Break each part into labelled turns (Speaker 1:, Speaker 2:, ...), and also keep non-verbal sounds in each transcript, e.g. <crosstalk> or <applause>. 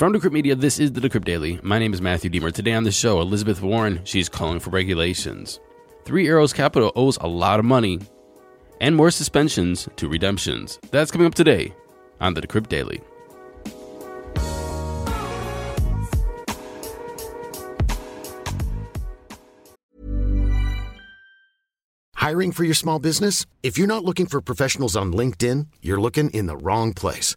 Speaker 1: From Decrypt Media, this is the Decrypt Daily. My name is Matthew Deemer. Today on the show, Elizabeth Warren, she's calling for regulations. Three Arrows Capital owes a lot of money and more suspensions to redemptions. That's coming up today on the Decrypt Daily.
Speaker 2: Hiring for your small business? If you're not looking for professionals on LinkedIn, you're looking in the wrong place.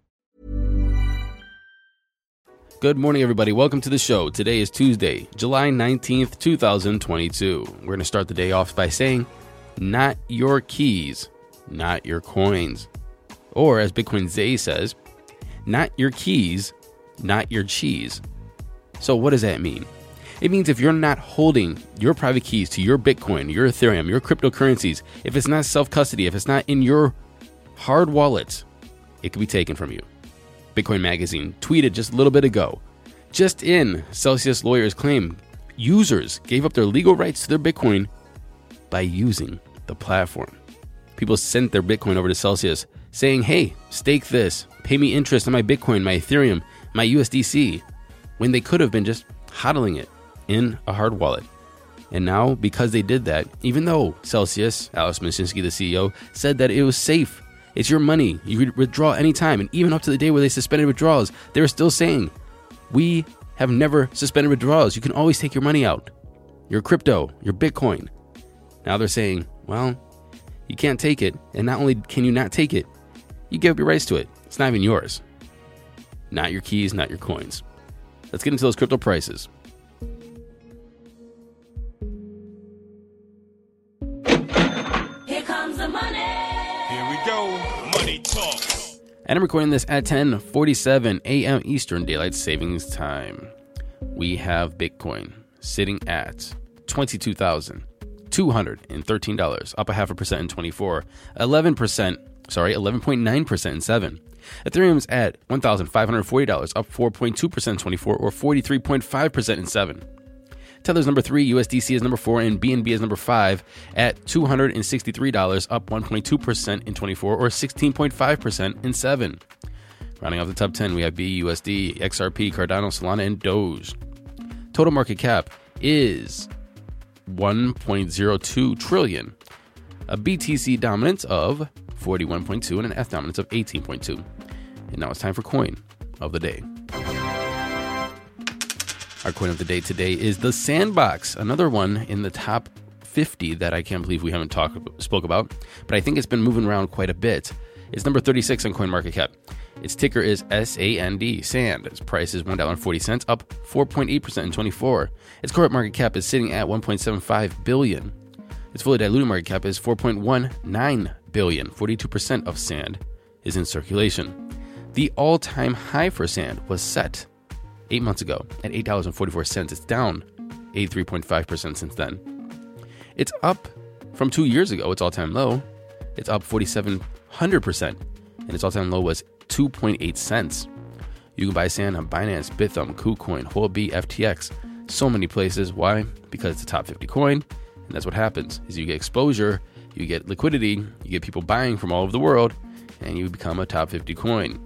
Speaker 1: Good morning, everybody. Welcome to the show. Today is Tuesday, July 19th, 2022. We're going to start the day off by saying, not your keys, not your coins. Or as Bitcoin Zay says, not your keys, not your cheese. So, what does that mean? It means if you're not holding your private keys to your Bitcoin, your Ethereum, your cryptocurrencies, if it's not self custody, if it's not in your hard wallet, it could be taken from you. Bitcoin Magazine tweeted just a little bit ago. Just in, Celsius lawyers claim users gave up their legal rights to their Bitcoin by using the platform. People sent their Bitcoin over to Celsius saying, hey, stake this, pay me interest on my Bitcoin, my Ethereum, my USDC, when they could have been just hodling it in a hard wallet. And now, because they did that, even though Celsius, Alex Mashinsky, the CEO, said that it was safe it's your money. You could withdraw anytime. And even up to the day where they suspended withdrawals, they were still saying, We have never suspended withdrawals. You can always take your money out. Your crypto, your Bitcoin. Now they're saying, Well, you can't take it. And not only can you not take it, you give up your rights to it. It's not even yours. Not your keys, not your coins. Let's get into those crypto prices. And I'm recording this at 10:47 a.m. Eastern Daylight Savings Time. We have Bitcoin sitting at $22,213, up a half a percent in 24, 11%, sorry, 11.9% in 7. Ethereum's at $1,540, up 4.2% in 24 or 43.5% in 7. Tether's number three, USDC is number four, and BNB is number five at $263, up 1.2% in 24 or 16.5% in seven. Rounding off the top 10, we have BUSD, XRP, Cardano, Solana, and Doge. Total market cap is 1.02 trillion. A BTC dominance of 41.2 and an ETH dominance of 18.2. And now it's time for coin of the day. Our coin of the day today is the Sandbox, another one in the top 50 that I can't believe we haven't talked spoke about, but I think it's been moving around quite a bit. It's number 36 on CoinMarketCap. Its ticker is SAND, SAND. Its price is $1.40, up 4.8% in 24. Its current market cap is sitting at 1.75 billion. Its fully diluted market cap is 4.19 billion. 42% of SAND is in circulation. The all-time high for SAND was set eight months ago at $8.44. It's down 83.5% since then. It's up from two years ago, its all time low. It's up 4,700%, and its all time low was 2.8 cents. You can buy sand on Binance, Bithumb, KuCoin, Huobi, FTX, so many places. Why? Because it's a top 50 coin, and that's what happens: is you get exposure, you get liquidity, you get people buying from all over the world, and you become a top 50 coin.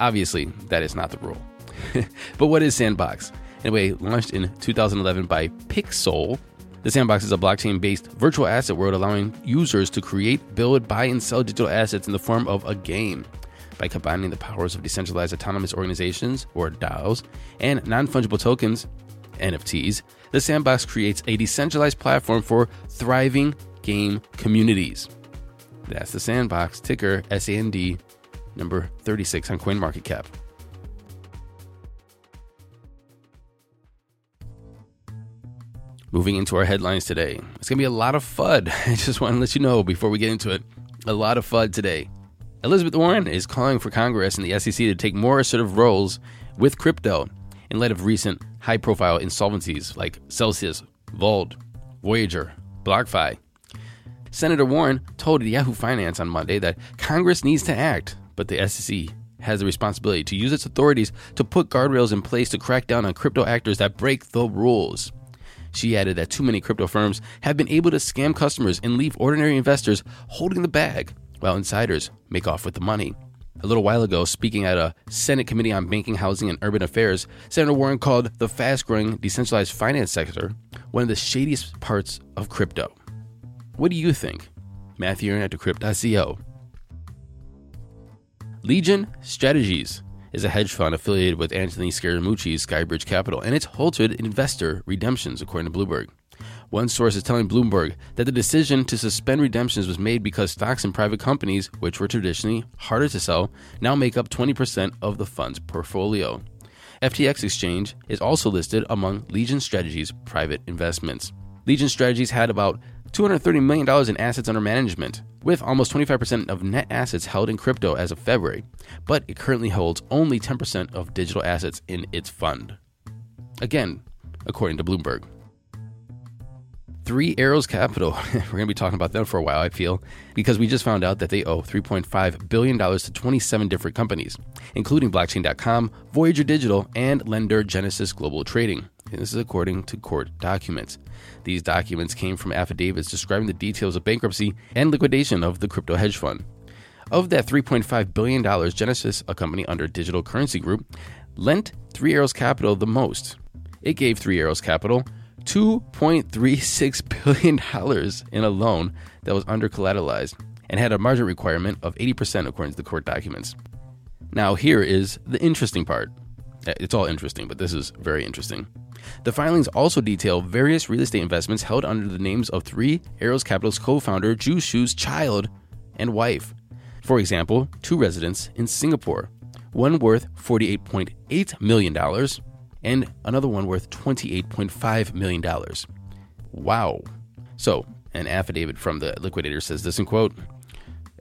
Speaker 1: Obviously, that is not the rule. <laughs> but what is Sandbox? Anyway, launched in 2011 by Pixowl, the Sandbox is a blockchain based virtual asset world allowing users to create, build, buy, and sell digital assets in the form of a game. By combining the powers of decentralized autonomous organizations, or DAOs, and non fungible tokens, NFTs, the Sandbox creates a decentralized platform for thriving game communities. That's the Sandbox, ticker SAND, number 36 on CoinMarketCap. Moving into our headlines today. It's going to be a lot of FUD. <laughs> I just want to let you know before we get into it. A lot of FUD today. Elizabeth Warren is calling for Congress and the SEC to take more assertive roles with crypto in light of recent high profile insolvencies like Celsius, Vauld, Voyager, BlockFi. Senator Warren told Yahoo Finance on Monday that Congress needs to act, but the SEC has the responsibility to use its authorities to put guardrails in place to crack down on crypto actors that break the rules. She added that too many crypto firms have been able to scam customers and leave ordinary investors holding the bag while insiders make off with the money. A little while ago, speaking at a Senate Committee on Banking, Housing, and Urban Affairs, Senator Warren called the fast growing decentralized finance sector one of the shadiest parts of crypto. What do you think? Matthew at Decrypt.co. Legion Strategies is a hedge fund affiliated with Anthony Scaramucci's Skybridge Capital, and it's halted investor redemptions, according to Bloomberg. One source is telling Bloomberg that the decision to suspend redemptions was made because stocks in private companies, which were traditionally harder to sell, now make up 20% of the fund's portfolio. FTX Exchange is also listed among Legion Strategies' private investments. Legion Strategies had about $230 million in assets under management, with almost 25% of net assets held in crypto as of February, but it currently holds only 10% of digital assets in its fund. Again, according to Bloomberg. Three Arrows Capital. <laughs> We're going to be talking about them for a while, I feel, because we just found out that they owe $3.5 billion to 27 different companies, including Blockchain.com, Voyager Digital, and lender Genesis Global Trading. And this is according to court documents. These documents came from affidavits describing the details of bankruptcy and liquidation of the crypto hedge fund. Of that $3.5 billion, Genesis, a company under Digital Currency Group, lent Three Arrows Capital the most. It gave Three Arrows Capital $2.36 <laughs> billion in a loan that was under collateralized and had a margin requirement of 80% according to the court documents. Now, here is the interesting part. Eh, it's all interesting, but this is very interesting. The filings also detail various real estate investments held under the names of three Arrows Capital's co founder Zhu Shu's child and wife. For example, two residents in Singapore, one worth $48.8 million and another one worth $28.5 million. Wow. So, an affidavit from the liquidator says this in quote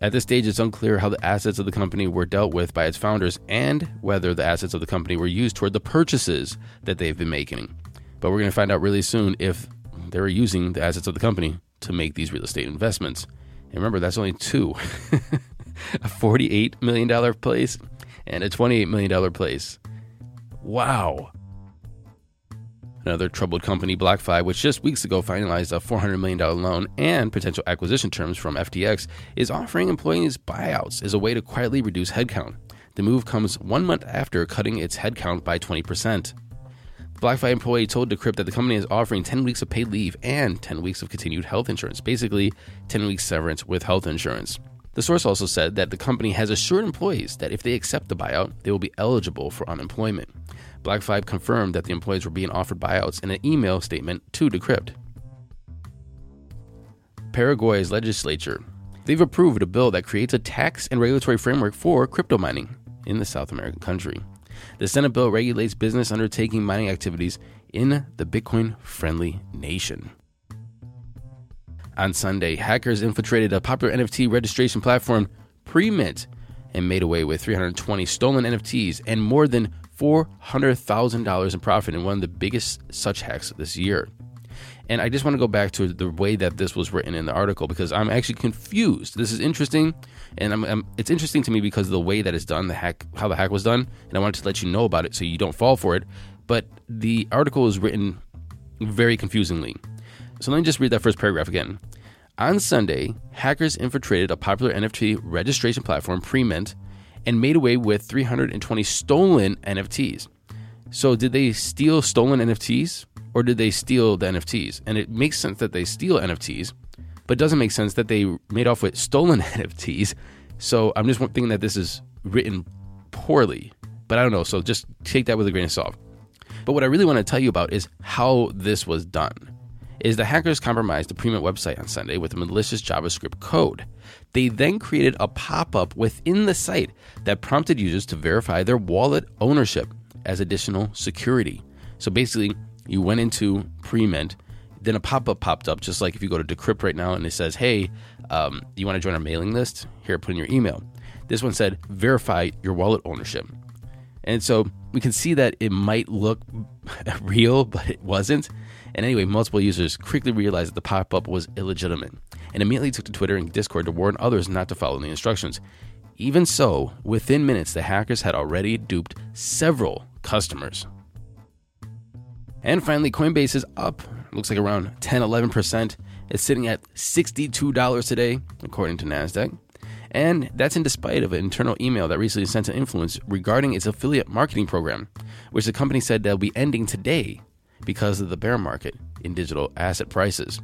Speaker 1: At this stage, it's unclear how the assets of the company were dealt with by its founders and whether the assets of the company were used toward the purchases that they've been making. But we're going to find out really soon if they were using the assets of the company to make these real estate investments. And remember, that's only two <laughs> a $48 million place and a $28 million place. Wow. Another troubled company, BlockFi, which just weeks ago finalized a $400 million loan and potential acquisition terms from FTX, is offering employees buyouts as a way to quietly reduce headcount. The move comes one month after cutting its headcount by 20%. The BlockFi employee told Decrypt that the company is offering 10 weeks of paid leave and 10 weeks of continued health insurance, basically 10 weeks severance with health insurance. The source also said that the company has assured employees that if they accept the buyout, they will be eligible for unemployment. BlockFi confirmed that the employees were being offered buyouts in an email statement to Decrypt. Paraguay's legislature. They've approved a bill that creates a tax and regulatory framework for crypto mining in the South American country. The Senate bill regulates business undertaking mining activities in the Bitcoin friendly nation. On Sunday, hackers infiltrated a popular NFT registration platform, Premint, and made away with 320 stolen NFTs and more than $400,000 in profit in one of the biggest such hacks this year. And I just want to go back to the way that this was written in the article because I'm actually confused. This is interesting, and I'm, I'm, it's interesting to me because the way that it's done, the hack, how the hack was done, and I wanted to let you know about it so you don't fall for it. But the article is written very confusingly. So let me just read that first paragraph again. On Sunday, hackers infiltrated a popular NFT registration platform, Premint, and made away with 320 stolen NFTs. So, did they steal stolen NFTs or did they steal the NFTs? And it makes sense that they steal NFTs, but doesn't make sense that they made off with stolen <laughs> NFTs. So, I'm just thinking that this is written poorly, but I don't know. So, just take that with a grain of salt. But what I really want to tell you about is how this was done is the hackers compromised the Premint website on Sunday with malicious JavaScript code. They then created a pop up within the site that prompted users to verify their wallet ownership as additional security. So basically, you went into Premint, then a pop up popped up, just like if you go to Decrypt right now and it says, hey, um, you want to join our mailing list? Here, put in your email. This one said, verify your wallet ownership. And so we can see that it might look <laughs> real, but it wasn't. And anyway, multiple users quickly realized that the pop up was illegitimate and immediately took to Twitter and Discord to warn others not to follow the instructions. Even so, within minutes, the hackers had already duped several customers. And finally, Coinbase is up. Looks like around 10 11%. It's sitting at $62 today, according to NASDAQ. And that's in despite of an internal email that recently sent to Influence regarding its affiliate marketing program, which the company said they'll be ending today because of the bear market in digital asset prices.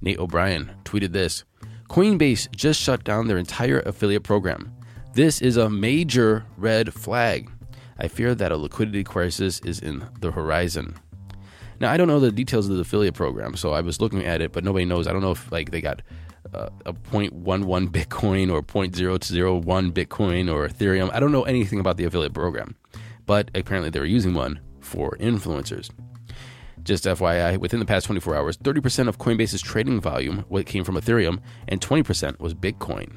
Speaker 1: Nate O'Brien tweeted this Coinbase just shut down their entire affiliate program. This is a major red flag. I fear that a liquidity crisis is in the horizon. Now I don't know the details of the affiliate program, so I was looking at it, but nobody knows. I don't know if like they got uh, a 0.11 Bitcoin or 0.001 Bitcoin or Ethereum. I don't know anything about the affiliate program, but apparently they were using one for influencers. Just FYI, within the past 24 hours, 30% of Coinbase's trading volume came from Ethereum and 20% was Bitcoin.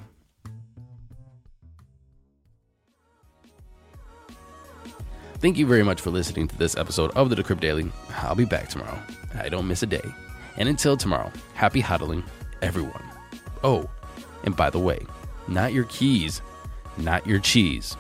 Speaker 1: Thank you very much for listening to this episode of the Decrypt Daily. I'll be back tomorrow. I don't miss a day. And until tomorrow, happy hodling, everyone. Oh, and by the way, not your keys, not your cheese.